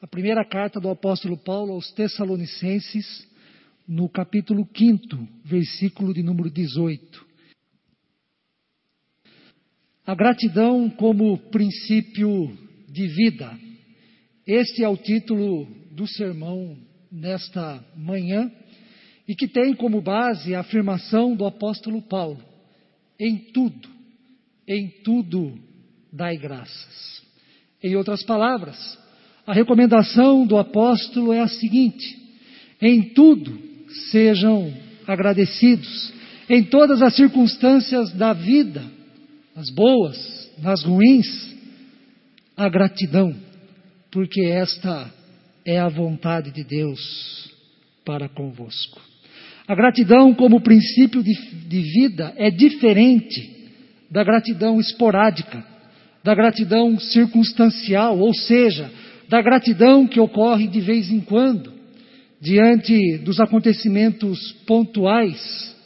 a primeira carta do apóstolo Paulo aos Tessalonicenses, no capítulo 5, versículo de número 18. A gratidão como princípio de vida. Este é o título do sermão nesta manhã e que tem como base a afirmação do apóstolo Paulo: em tudo, em tudo dai graças. Em outras palavras, a recomendação do apóstolo é a seguinte: em tudo sejam agradecidos, em todas as circunstâncias da vida, nas boas, nas ruins, a gratidão, porque esta é a vontade de Deus para convosco. A gratidão, como princípio de, de vida, é diferente da gratidão esporádica, da gratidão circunstancial, ou seja, da gratidão que ocorre de vez em quando, diante dos acontecimentos pontuais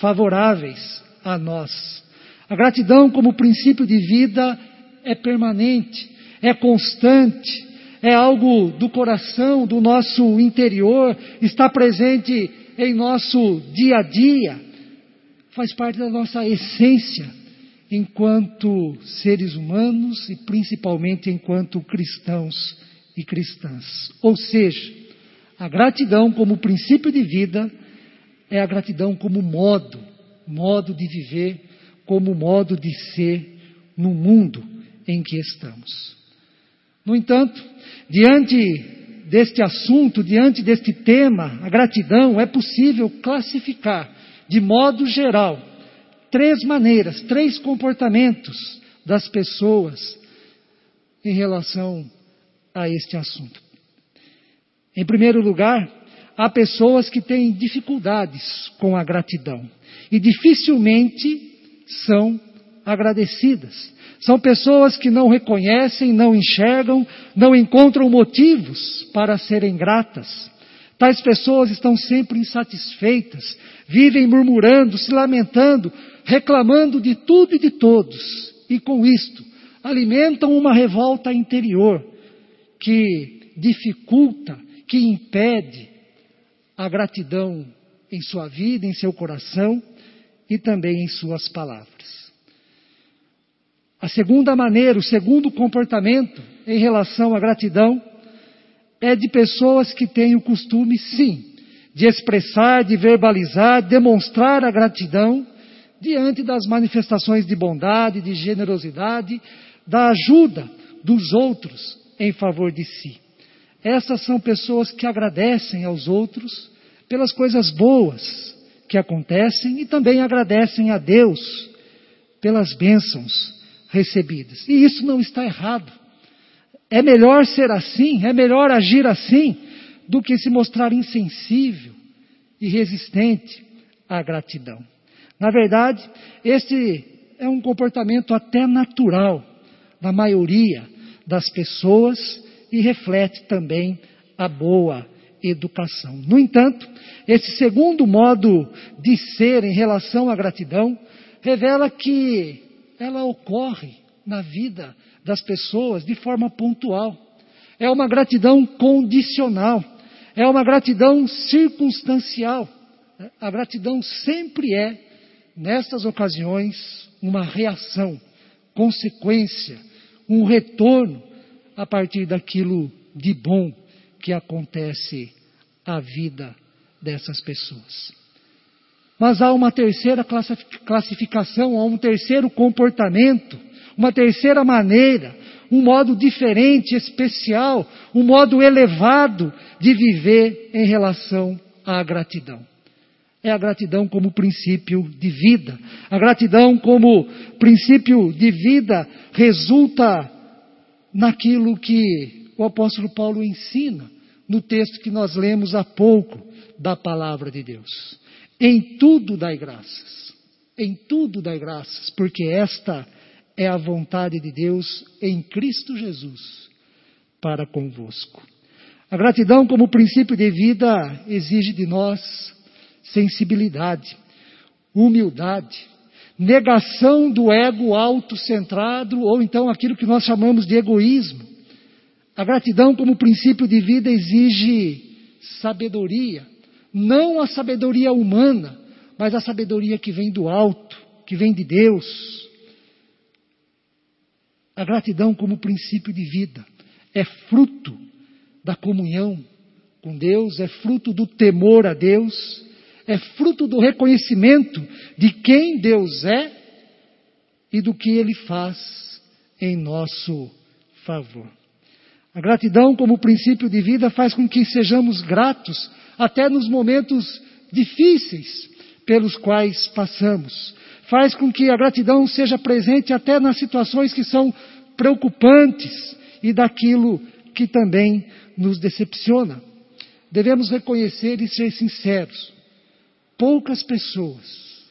favoráveis a nós. A gratidão, como princípio de vida, é permanente, é constante, é algo do coração, do nosso interior, está presente em nosso dia a dia, faz parte da nossa essência enquanto seres humanos e principalmente enquanto cristãos e cristãs. Ou seja, a gratidão como princípio de vida é a gratidão como modo, modo de viver, como modo de ser no mundo em que estamos. No entanto, diante deste assunto, diante deste tema, a gratidão, é possível classificar, de modo geral, três maneiras, três comportamentos das pessoas em relação a este assunto. Em primeiro lugar, há pessoas que têm dificuldades com a gratidão e dificilmente são agradecidas. São pessoas que não reconhecem, não enxergam, não encontram motivos para serem gratas. Tais pessoas estão sempre insatisfeitas, vivem murmurando, se lamentando, reclamando de tudo e de todos. E com isto, alimentam uma revolta interior que dificulta, que impede a gratidão em sua vida, em seu coração e também em suas palavras. A segunda maneira, o segundo comportamento em relação à gratidão é de pessoas que têm o costume, sim, de expressar, de verbalizar, demonstrar a gratidão diante das manifestações de bondade, de generosidade, da ajuda dos outros em favor de si. Essas são pessoas que agradecem aos outros pelas coisas boas que acontecem e também agradecem a Deus pelas bênçãos recebidas. E isso não está errado. É melhor ser assim, é melhor agir assim, do que se mostrar insensível e resistente à gratidão. Na verdade, este é um comportamento até natural da maioria das pessoas e reflete também a boa educação. No entanto, esse segundo modo de ser em relação à gratidão revela que ela ocorre na vida das pessoas de forma pontual. É uma gratidão condicional. É uma gratidão circunstancial. A gratidão sempre é, nestas ocasiões, uma reação, consequência, um retorno a partir daquilo de bom que acontece à vida dessas pessoas. Mas há uma terceira classificação, há um terceiro comportamento, uma terceira maneira, um modo diferente, especial, um modo elevado de viver em relação à gratidão. É a gratidão como princípio de vida. A gratidão como princípio de vida resulta naquilo que o apóstolo Paulo ensina no texto que nós lemos há pouco da palavra de Deus. Em tudo dai graças. Em tudo dai graças, porque esta é a vontade de Deus em Cristo Jesus para convosco. A gratidão, como princípio de vida, exige de nós sensibilidade, humildade, negação do ego autocentrado, ou então aquilo que nós chamamos de egoísmo, A gratidão, como princípio de vida, exige sabedoria. Não a sabedoria humana, mas a sabedoria que vem do alto, que vem de Deus. A gratidão, como princípio de vida, é fruto da comunhão com Deus, é fruto do temor a Deus, é fruto do reconhecimento de quem Deus é e do que Ele faz em nosso favor. A gratidão, como princípio de vida, faz com que sejamos gratos até nos momentos difíceis pelos quais passamos. Faz com que a gratidão seja presente até nas situações que são preocupantes e daquilo que também nos decepciona. Devemos reconhecer e ser sinceros. Poucas pessoas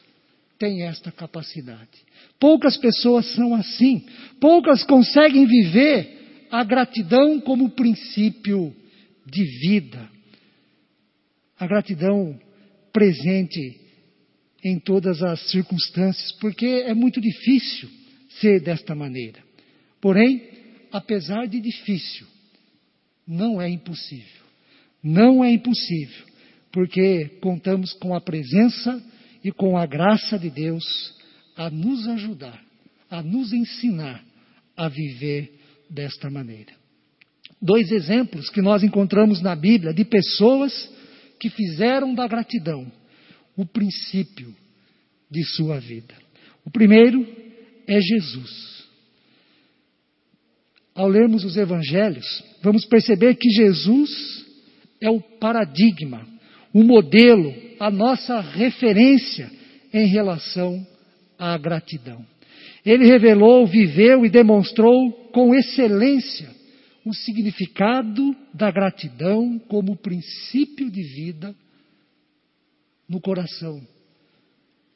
têm esta capacidade. Poucas pessoas são assim. Poucas conseguem viver a gratidão como princípio de vida. A gratidão presente em todas as circunstâncias, porque é muito difícil ser desta maneira. Porém, apesar de difícil, não é impossível. Não é impossível, porque contamos com a presença e com a graça de Deus a nos ajudar, a nos ensinar a viver desta maneira. Dois exemplos que nós encontramos na Bíblia de pessoas que fizeram da gratidão o princípio de sua vida. O primeiro é Jesus. Ao lermos os evangelhos, vamos perceber que Jesus é o paradigma, o modelo, a nossa referência em relação à gratidão. Ele revelou, viveu e demonstrou com excelência o significado da gratidão como princípio de vida no coração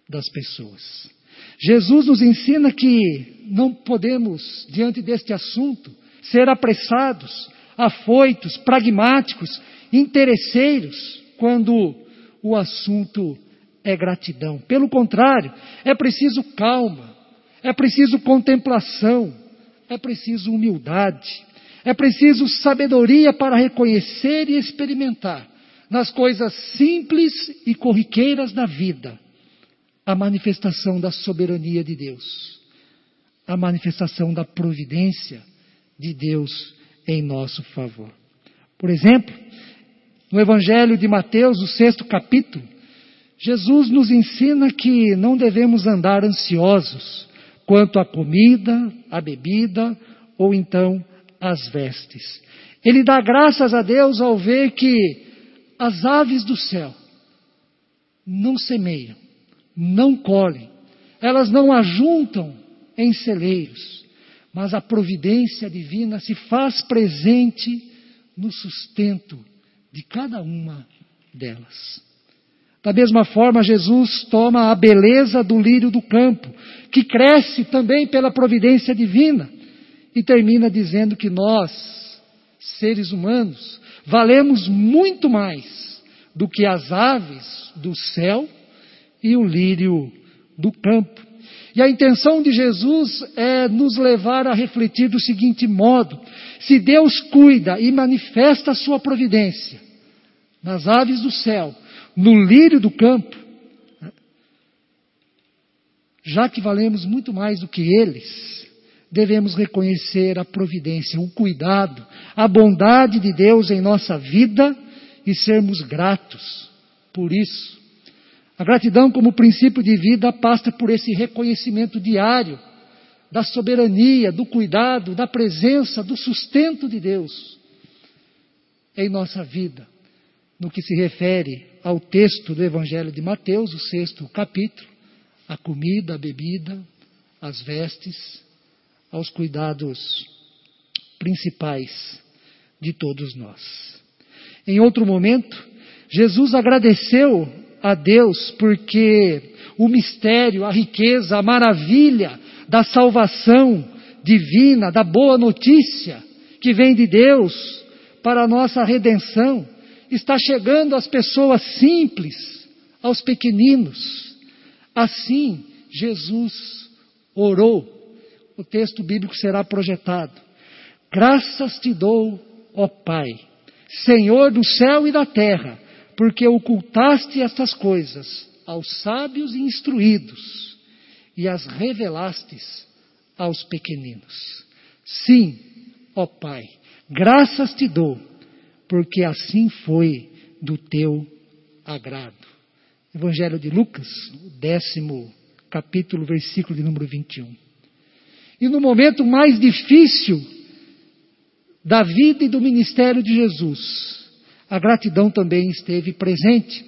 das pessoas. Jesus nos ensina que não podemos, diante deste assunto, ser apressados, afoitos, pragmáticos, interesseiros, quando o assunto é gratidão. Pelo contrário, é preciso calma, é preciso contemplação, é preciso humildade, é preciso sabedoria para reconhecer e experimentar nas coisas simples e corriqueiras da vida a manifestação da soberania de Deus, a manifestação da providência de Deus em nosso favor. Por exemplo, no Evangelho de Mateus, o sexto capítulo, Jesus nos ensina que não devemos andar ansiosos quanto à comida, à bebida ou então às vestes. Ele dá graças a Deus ao ver que as aves do céu não semeiam, não colhem, elas não ajuntam em celeiros, mas a providência divina se faz presente no sustento de cada uma delas. Da mesma forma, Jesus toma a beleza do lírio do campo, que cresce também pela providência divina, e termina dizendo que nós, seres humanos, valemos muito mais do que as aves do céu e o lírio do campo. E a intenção de Jesus é nos levar a refletir do seguinte modo: se Deus cuida e manifesta a sua providência nas aves do céu, no lírio do campo, já que valemos muito mais do que eles, devemos reconhecer a providência, o cuidado, a bondade de Deus em nossa vida e sermos gratos por isso. A gratidão, como princípio de vida, passa por esse reconhecimento diário da soberania, do cuidado, da presença, do sustento de Deus em nossa vida, no que se refere ao texto do Evangelho de Mateus, o sexto capítulo, a comida, a bebida, as vestes, aos cuidados principais de todos nós. Em outro momento, Jesus agradeceu a Deus porque o mistério, a riqueza, a maravilha da salvação divina, da boa notícia que vem de Deus para a nossa redenção, está chegando às pessoas simples, aos pequeninos. Assim, Jesus orou. O texto bíblico será projetado. Graças te dou, ó Pai, Senhor do céu e da terra, porque ocultaste estas coisas aos sábios e instruídos e as revelastes aos pequeninos. Sim, ó Pai, graças te dou, porque assim foi do teu agrado. Evangelho de Lucas, décimo capítulo, versículo de número 21. E no momento mais difícil da vida e do ministério de Jesus, a gratidão também esteve presente.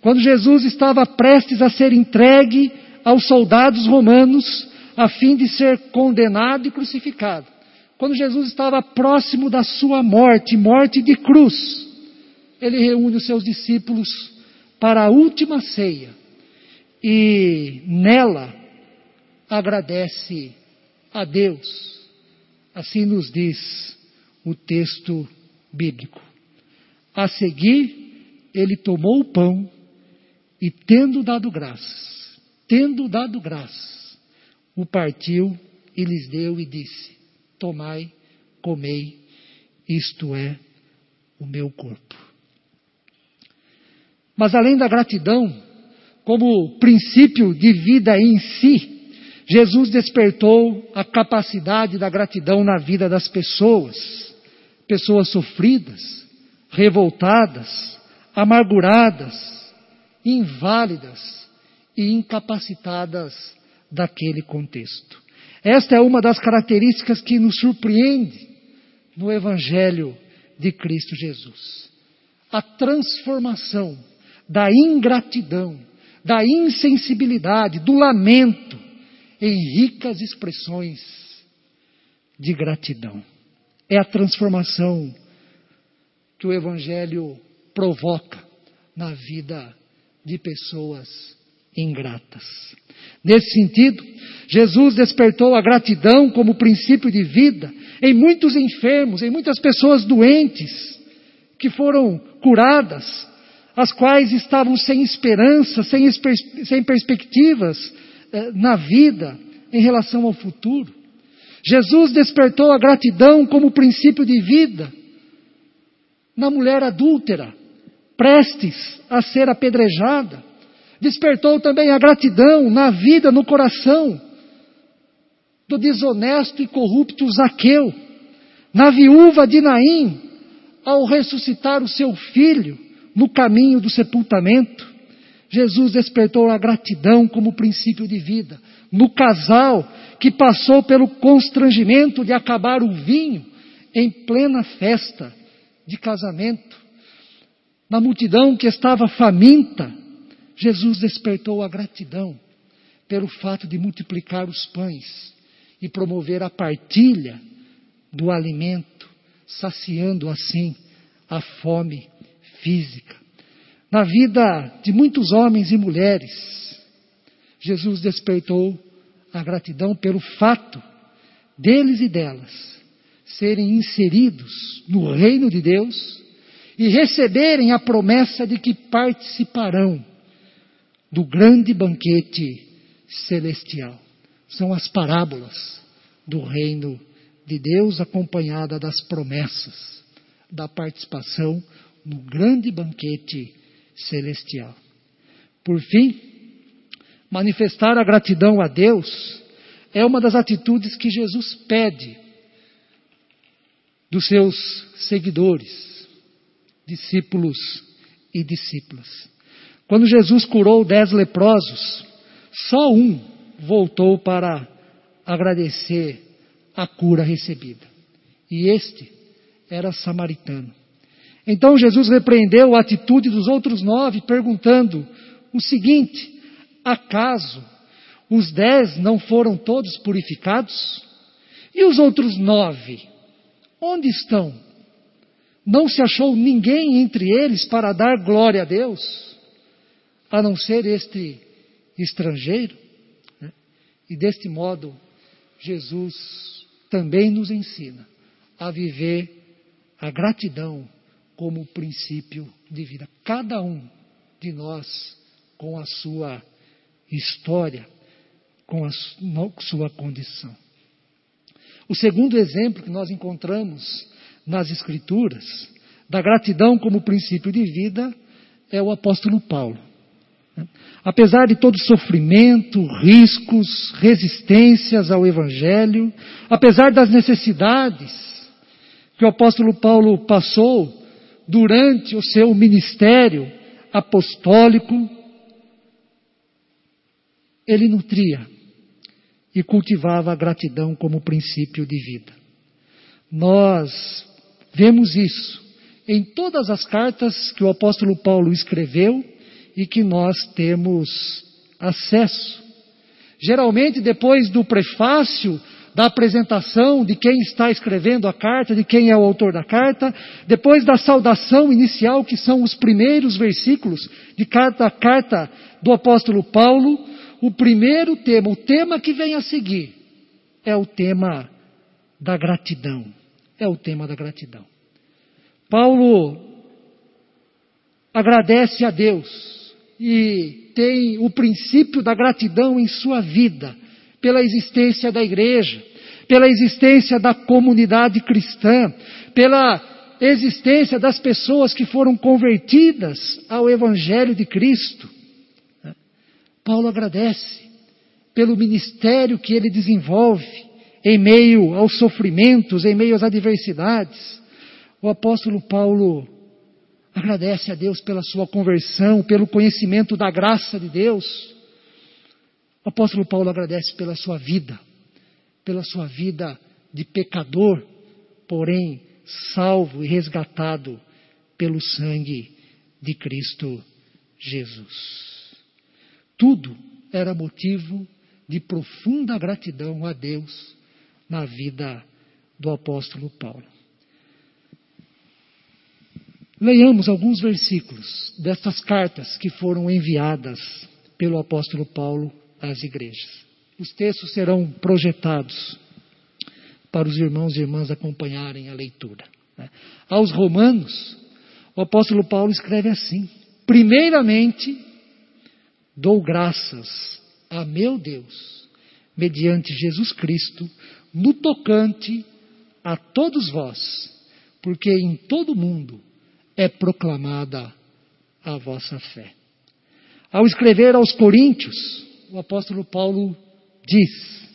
Quando Jesus estava prestes a ser entregue aos soldados romanos, a fim de ser condenado e crucificado. Quando Jesus estava próximo da sua morte, morte de cruz, ele reúne os seus discípulos para a última ceia e nela agradece a Deus. Assim nos diz o texto bíblico. A seguir, ele tomou o pão e, tendo dado graças, tendo dado graças, o partiu e lhes deu e disse: Tomai, comei, isto é o meu corpo. Mas além da gratidão, como princípio de vida em si, Jesus despertou a capacidade da gratidão na vida das pessoas, pessoas sofridas, revoltadas, amarguradas, inválidas e incapacitadas daquele contexto. Esta é uma das características que nos surpreende no Evangelho de Cristo Jesus. A transformação da ingratidão, da insensibilidade, do lamento, em ricas expressões de gratidão. É a transformação que o Evangelho provoca na vida de pessoas ingratas. Nesse sentido, Jesus despertou a gratidão como princípio de vida em muitos enfermos, em muitas pessoas doentes, que foram curadas as quais estavam sem esperança, sem, sem perspectivas eh, na vida em relação ao futuro. Jesus despertou a gratidão como princípio de vida na mulher adúltera, prestes a ser apedrejada. Despertou também a gratidão na vida, no coração do desonesto e corrupto Zaqueu, na viúva de Naim, ao ressuscitar o seu filho, no caminho do sepultamento. Jesus despertou a gratidão como princípio de vida. No casal que passou pelo constrangimento de acabar o vinho em plena festa de casamento. Na multidão que estava faminta, Jesus despertou a gratidão pelo fato de multiplicar os pães e promover a partilha do alimento, saciando assim a fome física. Na vida de muitos homens e mulheres, Jesus despertou a gratidão pelo fato deles e delas serem inseridos no reino de Deus e receberem a promessa de que participarão do grande banquete celestial. São as parábolas do reino de Deus acompanhada das promessas da participação no grande banquete celestial. Por fim, manifestar a gratidão a Deus é uma das atitudes que Jesus pede dos seus seguidores, discípulos e discípulas. Quando Jesus curou dez leprosos, só um voltou para agradecer a cura recebida. E este era samaritano. Então Jesus repreendeu a atitude dos outros nove, perguntando o seguinte: acaso os dez não foram todos purificados? E os outros nove? Onde estão? Não se achou ninguém entre eles para dar glória a Deus, a não ser este estrangeiro? Né? E deste modo, Jesus também nos ensina a viver a gratidão como princípio de vida. Cada um de nós com a sua história, com a sua condição. O segundo exemplo que nós encontramos nas Escrituras, da gratidão como princípio de vida, é o apóstolo Paulo. Apesar de todo sofrimento, riscos, resistências ao Evangelho, apesar das necessidades que o apóstolo Paulo passou durante o seu ministério apostólico, ele nutria e cultivava a gratidão como princípio de vida. Nós vemos isso em todas as cartas que o apóstolo Paulo escreveu e que nós temos acesso. Geralmente, depois do prefácio, da apresentação de quem está escrevendo a carta, de quem é o autor da carta, depois da saudação inicial, que são os primeiros versículos de cada carta do apóstolo Paulo, o primeiro tema, o tema que vem a seguir, é o tema da gratidão. É o tema da gratidão. Paulo agradece a Deus e tem o princípio da gratidão em sua vida, pela existência da igreja, pela existência da comunidade cristã, pela existência das pessoas que foram convertidas ao Evangelho de Cristo. Paulo agradece pelo ministério que ele desenvolve em meio aos sofrimentos, em meio às adversidades. O apóstolo Paulo Agradece a Deus pela sua conversão, pelo conhecimento da graça de Deus. O apóstolo Paulo agradece pela sua vida, pela sua vida de pecador, porém salvo e resgatado pelo sangue de Cristo Jesus. Tudo era motivo de profunda gratidão a Deus na vida do apóstolo Paulo. Leiamos alguns versículos destas cartas que foram enviadas pelo apóstolo Paulo às igrejas. Os textos serão projetados para os irmãos e irmãs acompanharem a leitura. Né? Aos Romanos, o apóstolo Paulo escreve assim: Primeiramente, dou graças a meu Deus, mediante Jesus Cristo, no tocante a todos vós, porque em todo mundo é proclamada a vossa fé. Ao escrever aos Coríntios, o apóstolo Paulo diz: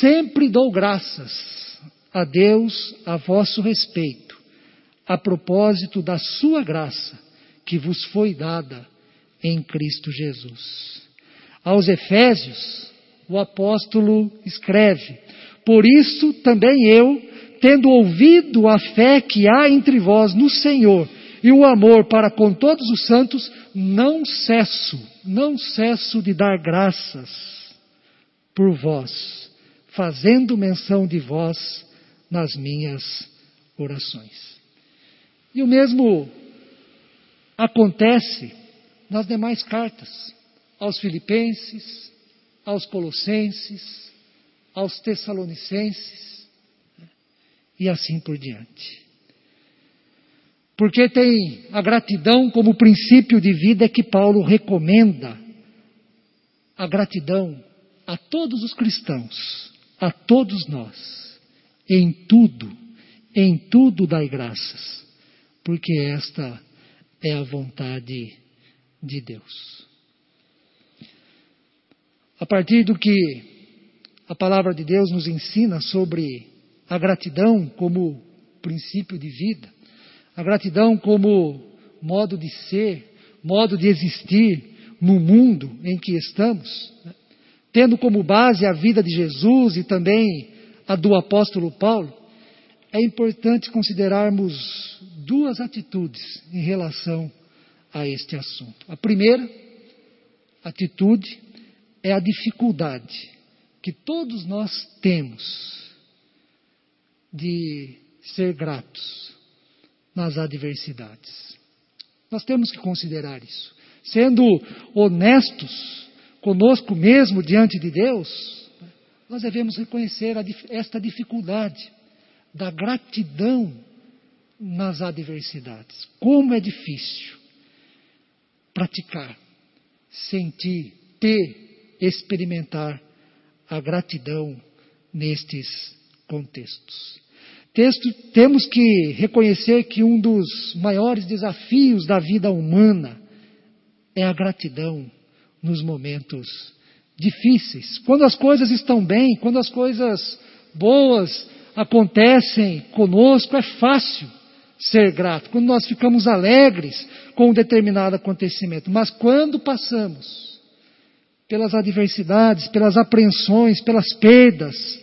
Sempre dou graças a Deus a vosso respeito, a propósito da sua graça que vos foi dada em Cristo Jesus. Aos Efésios, o apóstolo escreve: Por isso também eu, tendo ouvido a fé que há entre vós no Senhor e o amor para com todos os santos, não cesso, não cesso de dar graças por vós, fazendo menção de vós nas minhas orações. E o mesmo acontece nas demais cartas, aos Filipenses, aos Colossenses, aos Tessalonicenses, e assim por diante. Porque tem a gratidão como princípio de vida que Paulo recomenda a gratidão a todos os cristãos, a todos nós, em tudo, em tudo dai graças, porque esta é a vontade de Deus. A partir do que a palavra de Deus nos ensina sobre a gratidão como princípio de vida, a gratidão como modo de ser, modo de existir no mundo em que estamos, né? tendo como base a vida de Jesus e também a do apóstolo Paulo, é importante considerarmos duas atitudes em relação a este assunto. A primeira atitude é a dificuldade que todos nós temos de ser gratos nas adversidades. Nós temos que considerar isso. Sendo honestos conosco mesmo diante de Deus, nós devemos reconhecer esta dificuldade da gratidão nas adversidades. Como é difícil praticar, sentir, ter, experimentar a gratidão nestes contextos. Texto, temos que reconhecer que um dos maiores desafios da vida humana é a gratidão nos momentos difíceis. Quando as coisas estão bem, quando as coisas boas acontecem conosco, é fácil ser grato. Quando nós ficamos alegres com um determinado acontecimento. Mas quando passamos pelas adversidades, pelas apreensões, pelas perdas,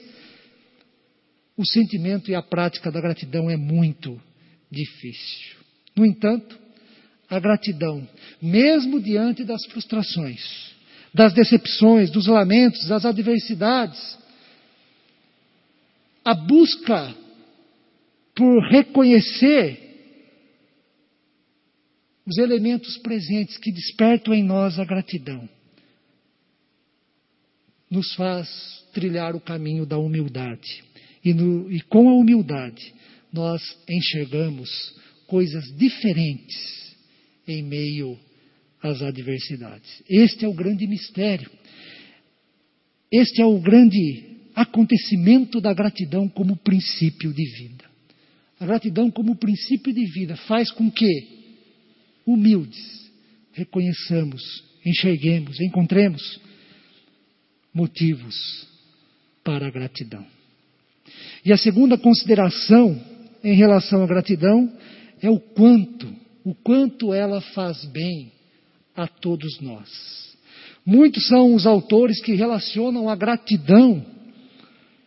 o sentimento e a prática da gratidão é muito difícil. No entanto, a gratidão, mesmo diante das frustrações, das decepções, dos lamentos, das adversidades, a busca por reconhecer os elementos presentes que despertam em nós a gratidão, nos faz trilhar o caminho da humildade. E, no, e com a humildade, nós enxergamos coisas diferentes em meio às adversidades. Este é o grande mistério. Este é o grande acontecimento da gratidão como princípio de vida. A gratidão como princípio de vida faz com que, humildes, reconheçamos, enxerguemos, encontremos motivos para a gratidão. E a segunda consideração em relação à gratidão é o quanto, o quanto ela faz bem a todos nós. Muitos são os autores que relacionam a gratidão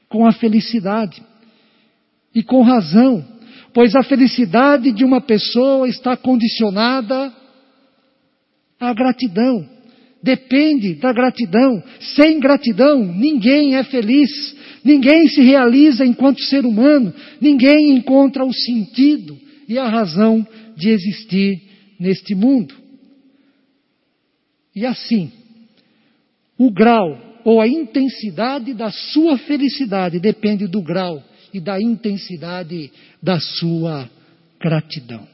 com a felicidade. E com razão, pois a felicidade de uma pessoa está condicionada à gratidão. Depende da gratidão. Sem gratidão, ninguém é feliz. Ninguém se realiza enquanto ser humano, ninguém encontra o sentido e a razão de existir neste mundo. E assim, o grau ou a intensidade da sua felicidade depende do grau e da intensidade da sua gratidão.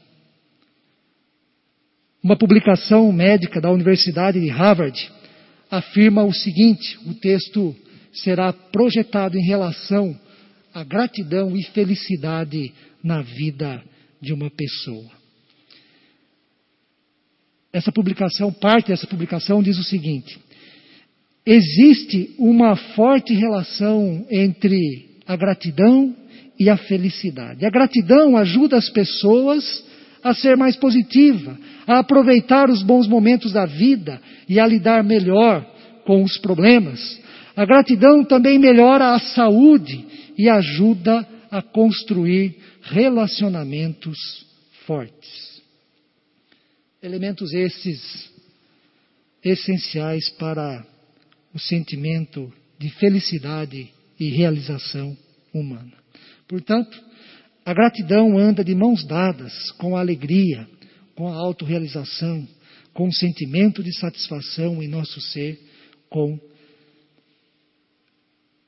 Uma publicação médica da Universidade de Harvard afirma o seguinte: o texto será projetado em relação à gratidão e felicidade na vida de uma pessoa. Essa publicação, parte dessa publicação diz o seguinte: existe uma forte relação entre a gratidão e a felicidade. A gratidão ajuda as pessoas a ser mais positiva, a aproveitar os bons momentos da vida e a lidar melhor com os problemas. A gratidão também melhora a saúde e ajuda a construir relacionamentos fortes. Elementos esses essenciais para o sentimento de felicidade e realização humana. Portanto, a gratidão anda de mãos dadas com a alegria, com a autorrealização, com o sentimento de satisfação em nosso ser, com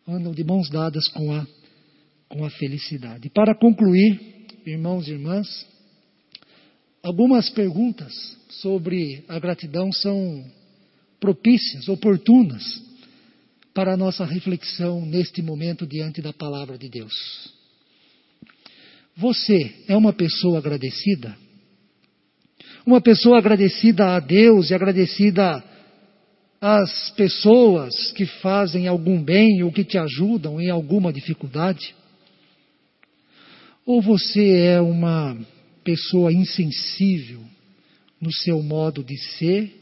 andam de mãos dadas com a com a felicidade. E para concluir, irmãos e irmãs, algumas perguntas sobre a gratidão são propícias, oportunas para a nossa reflexão neste momento diante da palavra de Deus. Você é uma pessoa agradecida? Uma pessoa agradecida a Deus e agradecida às pessoas que fazem algum bem ou que te ajudam em alguma dificuldade? Ou você é uma pessoa insensível no seu modo de ser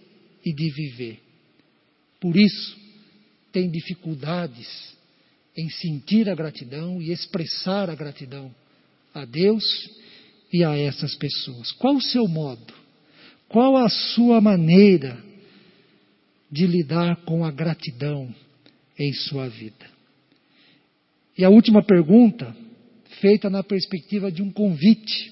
e de viver? Por isso, tem dificuldades em sentir a gratidão e expressar a gratidão a Deus e a essas pessoas. Qual o seu modo? Qual a sua maneira de lidar com a gratidão em sua vida? E a última pergunta, feita na perspectiva de um convite.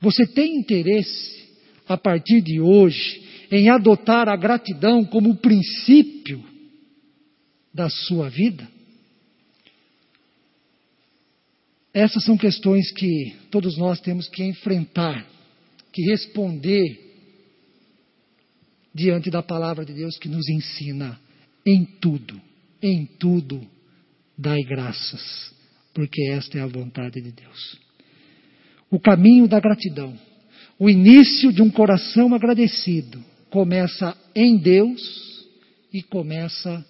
Você tem interesse, a partir de hoje, em adotar a gratidão como princípio da sua vida? Essas são questões que todos nós temos que enfrentar, que responder diante da palavra de Deus que nos ensina em tudo, em tudo, dai graças, porque esta é a vontade de Deus. O caminho da gratidão, o início de um coração agradecido, começa em Deus e começa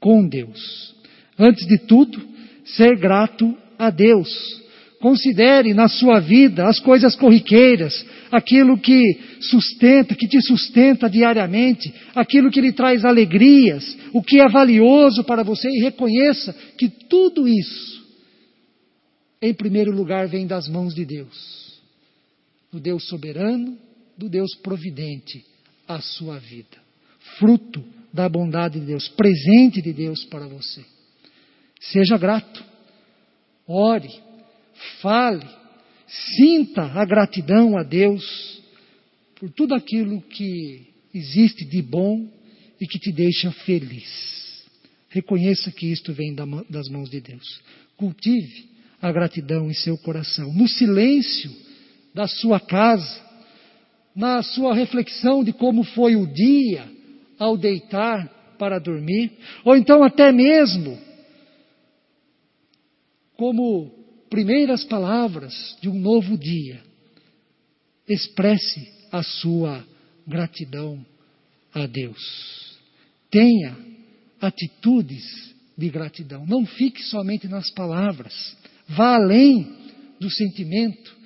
com Deus. Antes de tudo, ser grato a Deus. Considere na sua vida as coisas corriqueiras, aquilo que sustenta, que te sustenta diariamente, aquilo que lhe traz alegrias, o que é valioso para você e reconheça que tudo isso, em primeiro lugar, vem das mãos de Deus, do Deus soberano, do Deus providente à sua vida, fruto da bondade de Deus, presente de Deus para você. Seja grato, ore, fale, sinta a gratidão a Deus por tudo aquilo que existe de bom e que te deixa feliz. Reconheça que isto vem das mãos de Deus. Cultive a gratidão em seu coração. No silêncio da sua casa, na sua reflexão de como foi o dia ao deitar para dormir, ou então até mesmo como primeiras palavras de um novo dia, expresse a sua gratidão a Deus. Tenha atitudes de gratidão. Não fique somente nas palavras. Vá além do sentimento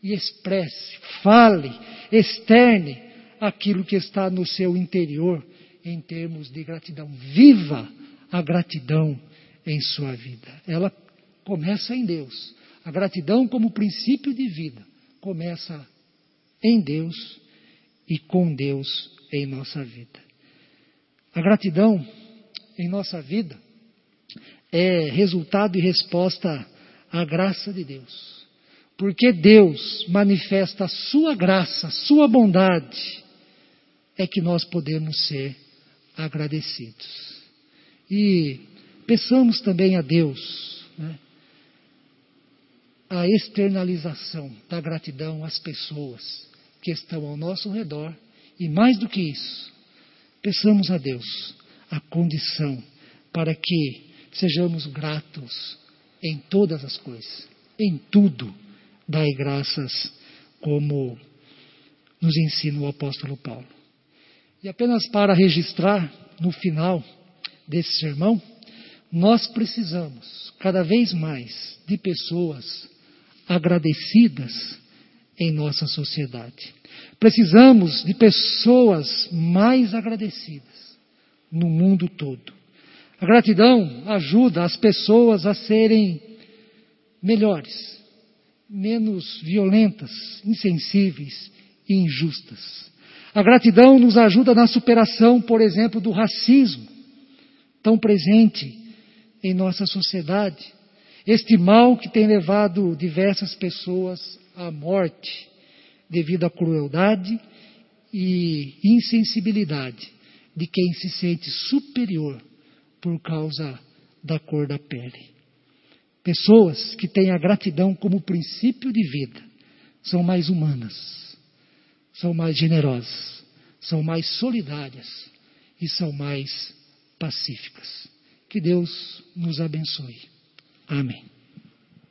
e expresse, fale, externe aquilo que está no seu interior em termos de gratidão. Viva a gratidão em sua vida. Ela começa em Deus. A gratidão, como princípio de vida, começa em Deus e com Deus em nossa vida. A gratidão em nossa vida é resultado e resposta à graça de Deus. Porque Deus manifesta a sua graça, a sua bondade, é que nós podemos ser agradecidos. E peçamos também a Deus né, a externalização da gratidão às pessoas que estão ao nosso redor e mais do que isso, peçamos a Deus a condição para que sejamos gratos em todas as coisas, em tudo, dai graças, como nos ensina o apóstolo Paulo. E apenas para registrar no final desse sermão, nós precisamos cada vez mais de pessoas agradecidas em nossa sociedade. Precisamos de pessoas mais agradecidas no mundo todo. A gratidão ajuda as pessoas a serem melhores, menos violentas, insensíveis e injustas. A gratidão nos ajuda na superação, por exemplo, do racismo, tão presente em nossa sociedade. Este mal que tem levado diversas pessoas à morte devido à crueldade e insensibilidade de quem se sente superior por causa da cor da pele. Pessoas que têm a gratidão como princípio de vida são mais humanas, são mais generosas, são mais solidárias e são mais pacíficas. Que Deus nos abençoe. Amén.